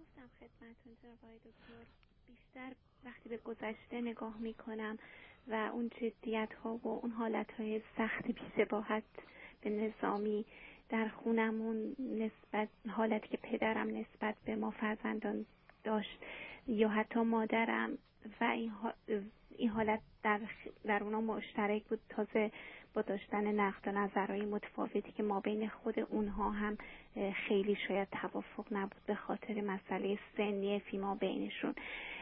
گفتم خدمتون جناب دکتر. بیشتر وقتی به گذشته نگاه می‌کنم و اون جدیت ها و اون حالت های سخت بیسباحت به نظامی در خونمون نسبت حالتی که پدرم نسبت به ما فرزندان داشت یا حتی مادرم و این حالت در, در اونا مشترک بود. تازه با داشتن نقد و نظرهای متفاوتی که ما بین خود اونها هم خیلی شاید توافق نبود به خاطر مسئله سنی فیما بینشون.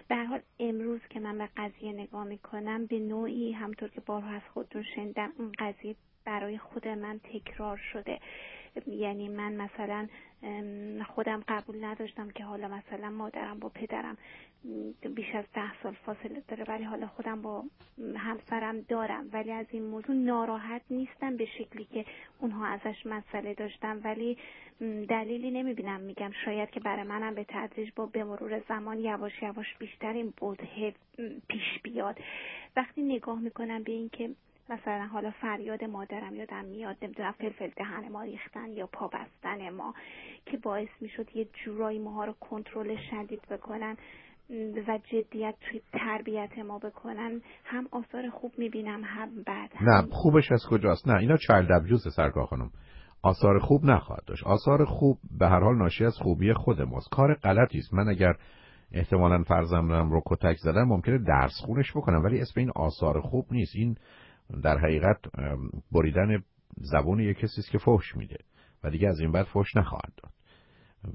به حال امروز که من به قضیه نگاه می‌کنم به نوعی همطور که بارها از خودتون شنیدم اون قضیه برای خود من تکرار شده. یعنی من مثلا خودم قبول نداشتم که حالا مثلا مادرم با پدرم بیش از ده سال فاصله داره ولی حالا خودم با همسرم دارم. ولی از این موضوع ناراحت نیستم به شکلی که اونها ازش مسئله داشتم ولی دلیلی نمی‌بینم. میگم شاید که برای منم به تدریج با به مرور زمان یواش یواش بیشتر این بوده پیش بیاد. وقتی نگاه می‌کنم به اینکه مثلا حالا فریاد مادرم یادم میاد نمی‌دونم فلفل دهن ما ریختن یا پا بستن ما که باعث می‌شد یه جورایی ماها رو کنترل شدید بکنن و جدیت توی تربیت ما بکنن. هم آثار خوب می‌بینم هم بد. نه خوبش از کجاست؟ نه اینا چایلد ابیوز سرکار خانم. آثار خوب نخواهد داشت. آثار خوب به هر حال ناشی از خوبی خود ماست. کار غلطی است. من اگر احتمالا فرزندم رو کتک زدم ممکنه درس خونش بکنم ولی اسم این آثار خوب نیست. این در حقیقت بریدن زبون یک کسی است که فحش میده و دیگه از این بعد فحش نخواهد داد.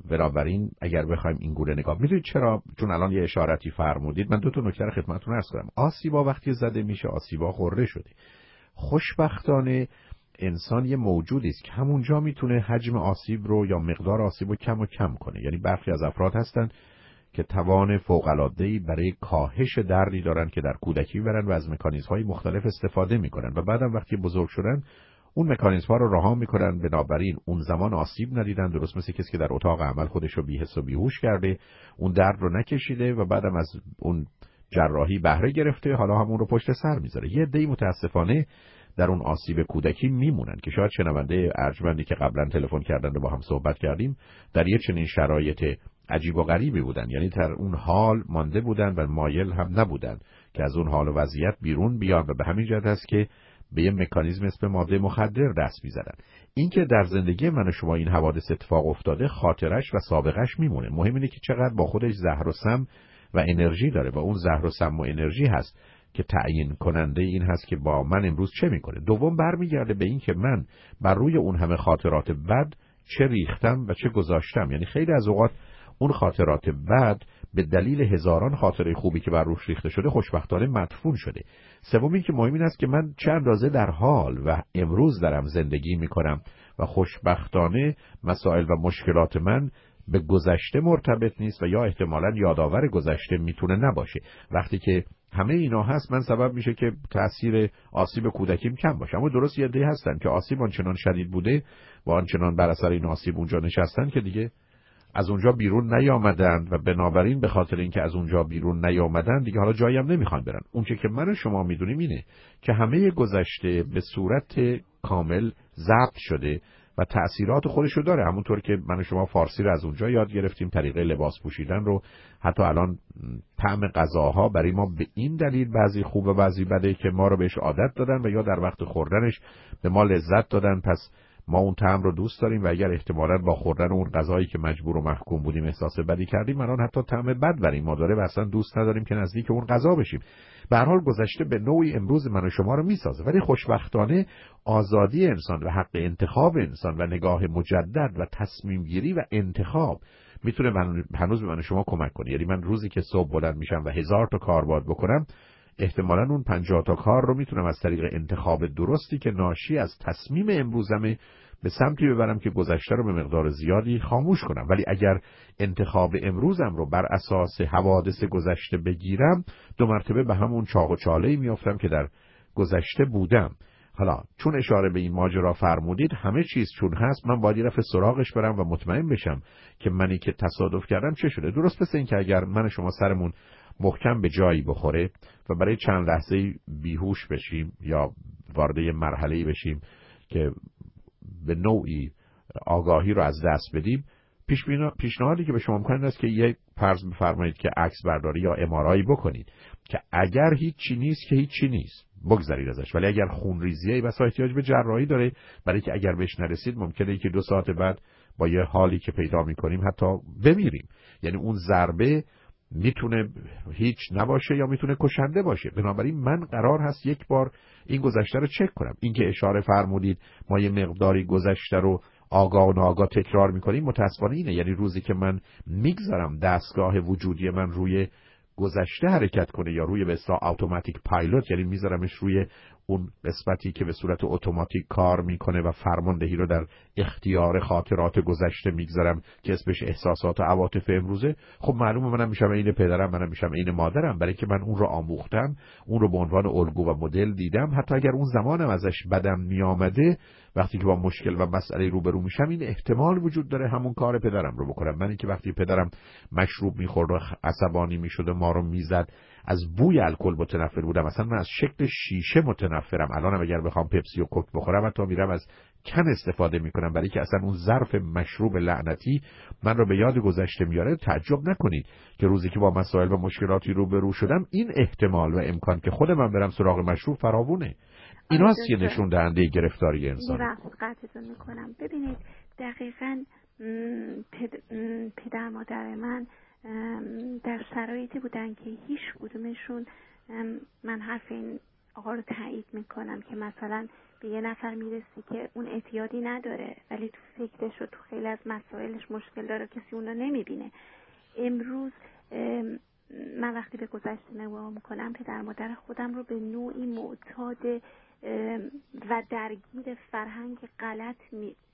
بنابراین اگر بخوایم این گونه نگاه می‌دونید چرا؟ چون الان یه اشارتی فرمودید من دو تا نکته خدمتتون عرض کنم. آسیبا وقتی زده میشه آسیبا خورده شده. خوشبختانه انسان یه موجودی است که همونجا می‌تونه حجم آسیب رو یا مقدار آسیب رو کم و کم کنه. یعنی برخی از افراد هستن که توان فوق‌العاده‌ای برای کاهش دردی دارن که در کودکی برن و از مکانیزم‌های مختلف استفاده می‌کنن. و بعدم وقتی بزرگ شدن اون مکانیزم ها رو رها می‌کنن بنابراین اون زمان آسیب ندیدن. درست مثل کسی که در اتاق عمل خودش رو بیهس و بیهوش کرده اون درد رو نکشیده و بعدم از اون جراحی بهره گرفته حالا همون رو پشت سر می‌ذاره. یه دی متاسفانه در اون آسیب کودکی میمونن که شاید شنونده ارجمندی که قبلا تلفن کردن و با هم صحبت کردیم در یه چنین شرایط عجیب و غریبی بودن. یعنی در اون حال مانده بودن و مایل هم نبودن که از اون حال و وضعیت بیرون بیان و به همین جهت است که به یه مکانیزم اسم ماده مخدر دست می‌زدن. اینکه در زندگی من و شما این حوادث اتفاق افتاده خاطرش و سابقش میمونه. مهم اینه که چقدر با خودش زهر و سم و انرژی داره و اون زهر و سم و انرژی هست که تعیین کننده این هست که با من امروز چه می‌کنه. دوم برمیگرده به این که من بر روی اون همه خاطرات بد چه ریختم و چه گذاشتم. یعنی خیلی از اوقات اون خاطرات بد به دلیل هزاران خاطره خوبی که بر روش ریخته شده خوشبختانه مدفون شده. سوم که مهم این است که من چه اندازه در حال و امروز دارم زندگی می‌کنم و خوشبختانه مسائل و مشکلات من به گذشته مرتبط نیست و یا احتمالا یادآور گذشته می‌تونه نباشه. وقتی که همه اینا هست من سبب میشه که تاثیر آسیب کودکیم کم باشه. اما درست یه دی هستن که آسیب آنچنان شدید بوده و آنچنان بر اثر این آسیب اونجا نشستن که دیگه از اونجا بیرون نیامدن و بنابراین به خاطر اینکه از اونجا بیرون نیامدن دیگه حالا جایی هم نمی‌خوان برن. اونچه که من و شما می‌دونیم اینه که همه گذشته به صورت کامل ضبط شده و تأثیرات خودش رو داره. همونطور که من و شما فارسی رو از اونجا یاد گرفتیم طریقه لباس پوشیدن رو. حتی الان طعم غذاها برای ما به این دلیل بعضی خوب و بعضی بده که ما رو بهش عادت دادن و یا در وقت خوردنش به ما لذت دادن. پس ما اون طعم رو دوست داریم و اگر احتمالا با خوردن اون غذایی که مجبور و محکوم بودیم احساس بدی کردیم الان حتی طعم بد بریم. ما داره و اصلا دوست نداریم که نزدیک اون غذا بشیم. به حال گذشته به نوعی امروز من و شما رو می‌سازه. ولی خوشبختانه آزادی انسان و حق انتخاب انسان و نگاه مجدد و تصمیم گیری و انتخاب می‌تونه من هنوز به من شما کمک کنه. یعنی من روزی که صبح بلند میشم و هزار تا کار باید بکنم احتمالا اون پنجاه تا کار رو می‌تونم از طریق انتخاب درستی که ناشی از تصمیم امروزمه به سمتی ببرم که گذشته رو به مقدار زیادی خاموش کنم. ولی اگر انتخاب امروزم رو بر اساس حوادث گذشته بگیرم دو مرتبه به همون چاق و چاله میافتم که در گذشته بودم. حالا چون اشاره به این ماجرا فرمودید همه چیز چون هست من باید رفت سراغش برم و مطمئن بشم که منی که تصادف کردم چه شده. درست مثل این که اگر من شما سرمون محکم به جایی بخوره و برای چند لحظه بیهوش بشیم یا وارد مرحله بشیم که به نوعی آگاهی رو از دست بدیم پیشنهادی که به شما می‌کنم است که یک فرض بفرمایید که عکس برداری یا امارایی بکنید که اگر هیچی نیست که هیچی نیست بگذارید ازش. ولی اگر خونریزی بس احتیاج به جراحی داره برای که اگر بهش نرسید ممکنه که دو ساعت بعد با یه حالی که پیدا می‌کنیم حتی بمیریم. یعنی اون ضربه می‌تونه هیچ نباشه یا می‌تونه کشنده باشه. بنابراین من قرار هست یک بار این گذشته رو چک کنم. اینکه اشاره فرمودید ما یه مقداری گذشته رو آگاه و ناآگاه تکرار می‌کنیم متاسفانه اینه. یعنی روزی که من می‌گذارم دستگاه وجودی من روی گذشته حرکت کنه یا روی به اصطلاح اتوماتیک پایلوت یعنی میذارمش روی اون قسمتی که به صورت اتوماتیک کار می‌کنه و فرماندهی رو در اختیار خاطرات گذشته می‌گذارم که اسمش احساسات و عواطف امروزه. خب معلومه منم میشم عین پدرم منم میشم عین مادرم. برای که من اون رو آموختم اون رو به عنوان الگو و مدل دیدم. حتی اگر اون زمانم ازش بدم میآمده وقتی که با مشکل و مسئله روبرو میشم این احتمال وجود داره همون کار پدرم رو بکنم. من که وقتی پدرم مشروب می‌خورد و عصبانی می‌شد و ما رو می‌زد از بوی الکل متنفر بودم. اصلا من از شکل شیشه متنفرم. الانم اگر بخوام پپسی و کوک بخورم حتی میرم از کن استفاده می‌کنم. برای که اصلا اون ظرف مشروب لعنتی من رو به یاد گذشته میاره تعجب نکنید که روزی که با مسائل و مشکلاتی روبرو شدم این احتمال و امکان که خود من برم سراغ مشروب فراوونه. اینا یه نشون دهنده گرفتاری انسان. می‌کنم. ببینید دقیقا پدر مادر من در شرایطی بودن که هیچ کدومشون من حرف این آقا رو تایید می‌کنم که مثلا به یه نفر می‌رسی که اون اعتیادی نداره ولی تو فکرش و تو خیلی از مسائلش مشکل داره کسی اون رو نمی‌بینه. امروز من وقتی به گذشته نگاه می‌کنم پدر مادر خودم رو به نوعی معتاد و درگیر فرهنگ غلط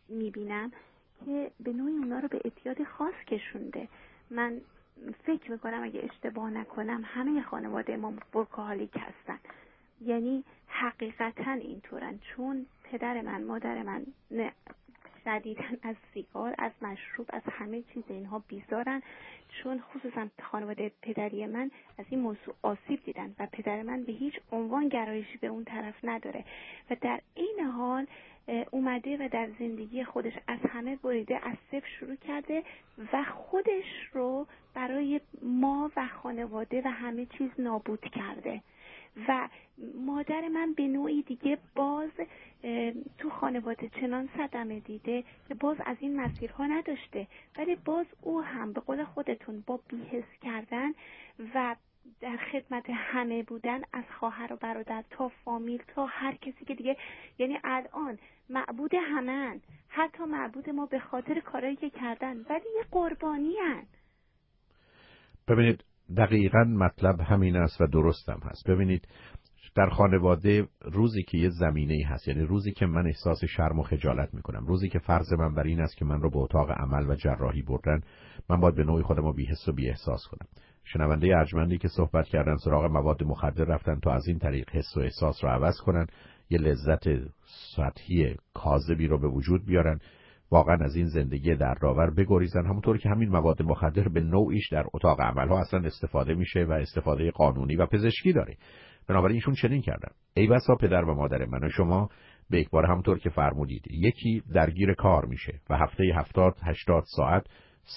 می‌بینم که به نوعی اونا رو به اعتیاد خاص کشونده. من فکر می‌کنم اگه اشتباه نکنم همه خانواده ما برکاهالیک هستن. یعنی حقیقتا اینطورن. چون پدر من مادر من شدیدن از سیگار از مشروب از همه چیز اینها بیزارن. چون خصوصا خانواده پدری من از این موضوع آسیب دیدن و پدر من به هیچ عنوان گرایشی به اون طرف نداره. و در این حال اومده و در زندگی خودش از همه بریده از صفر شروع کرده و خودش رو برای ما و خانواده و همه چیز نابود کرده. و مادر من به نوعی دیگه باز تو خانواده چنان صدمه دیده که باز از این مسیرها نداشته. ولی باز او هم به قول خودتون با بیهس کردن و در خدمت همه بودن از خواهر و برادر تا فامیل تا هر کسی که دیگه یعنی الان معبود همن. حتی معبود ما به خاطر کارایی که کردن ولی یه قربانی هن. ببینید دقیقا مطلب همین است و درستم هست. ببینید در خانواده روزی که یه زمینه هست یعنی روزی که من احساس شرم و خجالت می‌کنم روزی که فرض من بر این است که من رو به اتاق عمل و جراحی بردن من باید به نوعی خودم رو بیحس و بی احساس کنم. شنونده ارجمندی که صحبت کردن سراغ مواد مخدر رفتن تا از این طریق حس و احساس رو عوض کنن یه لذت سطحی کاذبی رو به وجود بیارن واقعا از این زندگی در راور بگریزن. همونطور که همین مواد مخدر به نوعیش در اتاق عملها اصلا استفاده میشه و استفاده قانونی و پزشکی داره. بنابراین ایشون چنین کردن. ای بسا پدر و مادر من و شما به یک بار همونطور که فرمودید یکی درگیر کار میشه و هفته هفتاد هشتاد ساعت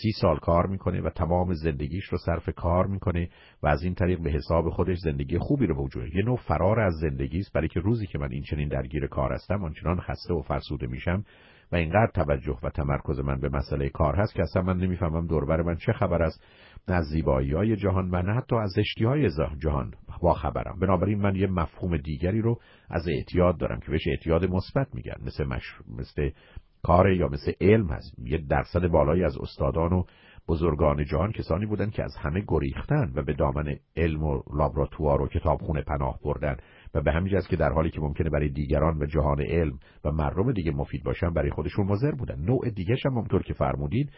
سی سال کار می‌کنه و تمام زندگیش رو صرف کار می‌کنه و از این طریق به حساب خودش زندگی خوبی رو به یه نوع فرار از زندگی است برای که روزی که من این چنین درگیر کار هستم آنچنان خسته و فرسوده میشم و اینقدر توجه و تمرکز من به مسئله کار هست که اصلا من نمی‌فهمم دوربر من چه خبر است نه از زیبایی های جهان و نه حتی از زشتی های جهان با خبرم. بنابراین من یه مفهوم دیگری رو از اعتیاد دارم که بهش اعتیاد مثبت میگن مثل مش... مثل کار یا مثل علم هست. یه درصد بالایی از استادان و بزرگان جهان کسانی بودن که از همه گریختن و به دامن علم و لابراتوار و کتابخونه پناه بردن. و به همین که در حالی که ممکنه برای دیگران و جهان علم و مردم دیگه مفید باشن برای خودشون مضر بودن. نوع دیگه هم همونطور که فرمودید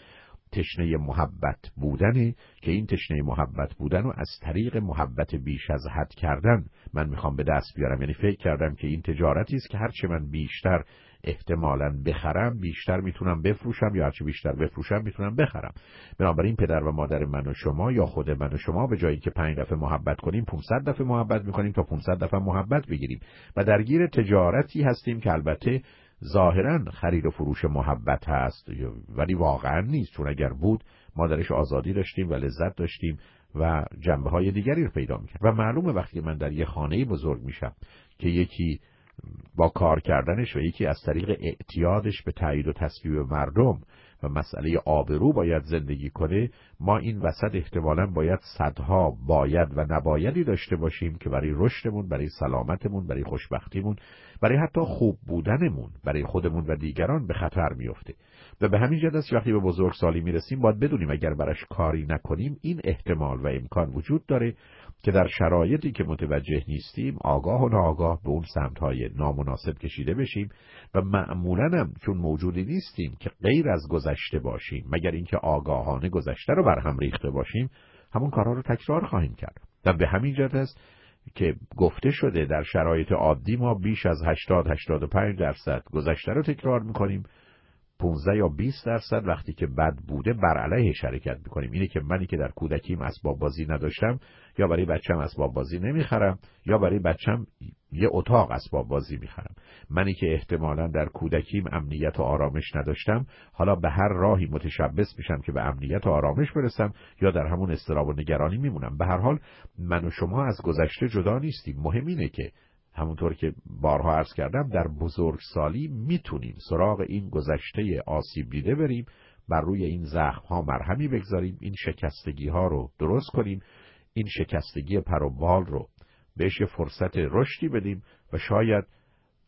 تشنه محبت بودنه که این تشنه محبت بودن و از طریق محبت بیش از حد کردن. من می‌خوام به دست بیارم. یعنی فکر کردم که این تجارتی است که هرچه من بیشتر احتمالا بخرم بیشتر می‌تونم بفروشم یا هرچی بیشتر بفروشم می‌تونم بخرم. بنابراین پدر و مادر من و شما یا خود من و شما به جایی که پنج دفعه محبت کنیم 500 دفعه محبت می‌کنیم تا 500 دفعه محبت بگیریم. و درگیر تجارتی هستیم که البته ظاهرا خرید و فروش محبت هست ولی واقعا نیست. چون اگر بود ما درش آزادی داشتیم و لذت داشتیم و جنبه های دیگری رو پیدا می‌کرد. و معلومه وقتی من در یه خانه بزرگ میشم که یکی با کار کردنش و یکی از طریق اعتیادش به تایید و تصویب مردم و مسئله آبرو باید زندگی کنه ما این وسط احتمالا باید صدها باید و نبایدی داشته باشیم که برای رشدمون برای سلامتمون برای خوشبختیمون برای حتی خوب بودنمون برای خودمون و دیگران به خطر میفته و به همین جد است وقتی به بزرگسالی می‌رسیم باید بدونیم اگر برش کاری نکنیم این احتمال و امکان وجود داره. که در شرایطی که متوجه نیستیم آگاه و ناآگاه به اون سمتهای نامناسب کشیده بشیم و معمولا هم چون موجودی نیستیم که غیر از گذشته باشیم مگر اینکه آگاهانه گذشته رو بر هم ریخته باشیم همون کارها رو تکرار خواهیم کرد. و به همین جد است که گفته شده در شرایط عادی ما بیش از 80 85 درصد گذشته رو تکرار می‌کنیم 15 یا 20 درصد وقتی که بد بوده بر علیه شرکت می‌کنیم. اینه که منی که در کودکیم اسباب بازی نداشتم یا برای بچم اسباب بازی نمی‌خرم یا برای بچم یه اتاق اسباب بازی می‌خرم. منی که احتمالا در کودکیم امنیت و آرامش نداشتم حالا به هر راهی متشبس میشم که به امنیت و آرامش برسم یا در همون استراب و نگرانی میمونم. به هر حال من و شما از گذشته جدا نیستیم. مهم اینه که همونطور که بارها عرض کردم در بزرگسالی می‌تونیم سراغ این گذشته آسیب دیده بریم بر روی این زخم ها مرهمی بگذاریم این شکستگی ها رو درست کنیم این شکستگی پروبال رو بهش فرصت رشدی بدیم و شاید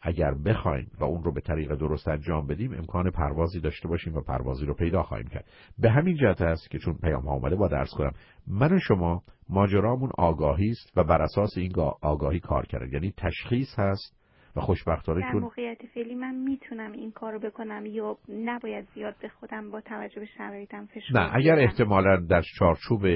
اگر بخوایم و اون رو به طریق درست انجام بدیم امکان پروازی داشته باشیم و پروازی رو پیدا خواهیم کرد. به همین جهت است که چون پیام ها آمده با درس کنم من و شما ماجرامون آگاهی است و بر اساس این آگاهی کار کرد یعنی تشخیص هست و خوشبختانه در موقعیت فعلی من می‌تونم این کارو بکنم یا نباید زیاد به خودم با توجه به شرایطم فشار نه اگر احتمالا در چارچوب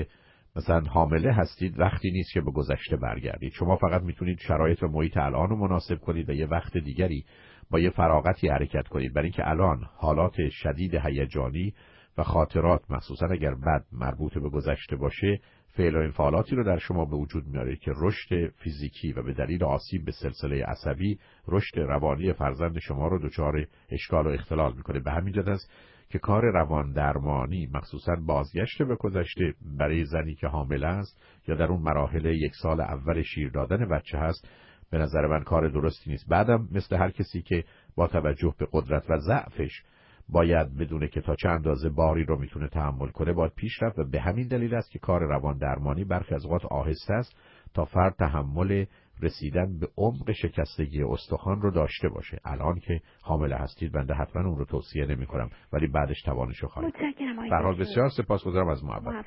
مثلا حامله هستید وقتی نیست که به گذشته برگردید. شما فقط می‌تونید شرایط و محیط الان رو مناسب کنید و یه وقت دیگری با یه فراغتی حرکت کنید. برای اینکه الان حالات شدید هیجانی و خاطرات مخصوصا اگر بد مربوط به گذشته باشه فعل و انفعالاتی رو در شما به وجود میاره که رشد فیزیکی و به دلیل آسیب به سلسله عصبی رشد روانی فرزند شما رو دچار اشکال و اختلال می‌کنه. به همین جد است که کار روان درمانی مخصوصا بازگشت به گذشته برای زنی که حامله است یا در اون مراحل یک سال اول شیر دادن بچه هست به نظر من کار درستی نیست. بعدم مثل هر کسی که با توجه به قدرت و ضعفش باید بدونه که تا چه اندازه باری رو می‌تونه تحمل کنه باید پیش رفت و به همین دلیل است که کار روان درمانی برخی از اوقات آهسته است تا فرد تحمل رسیدن به عمق شکستگی استخوان رو داشته باشه. الان که حامله هستید بنده حتما اون رو توصیه نمی کنم ولی بعدش توانشو خواهید متشکرم بسیار سپاسگزارم از محبت.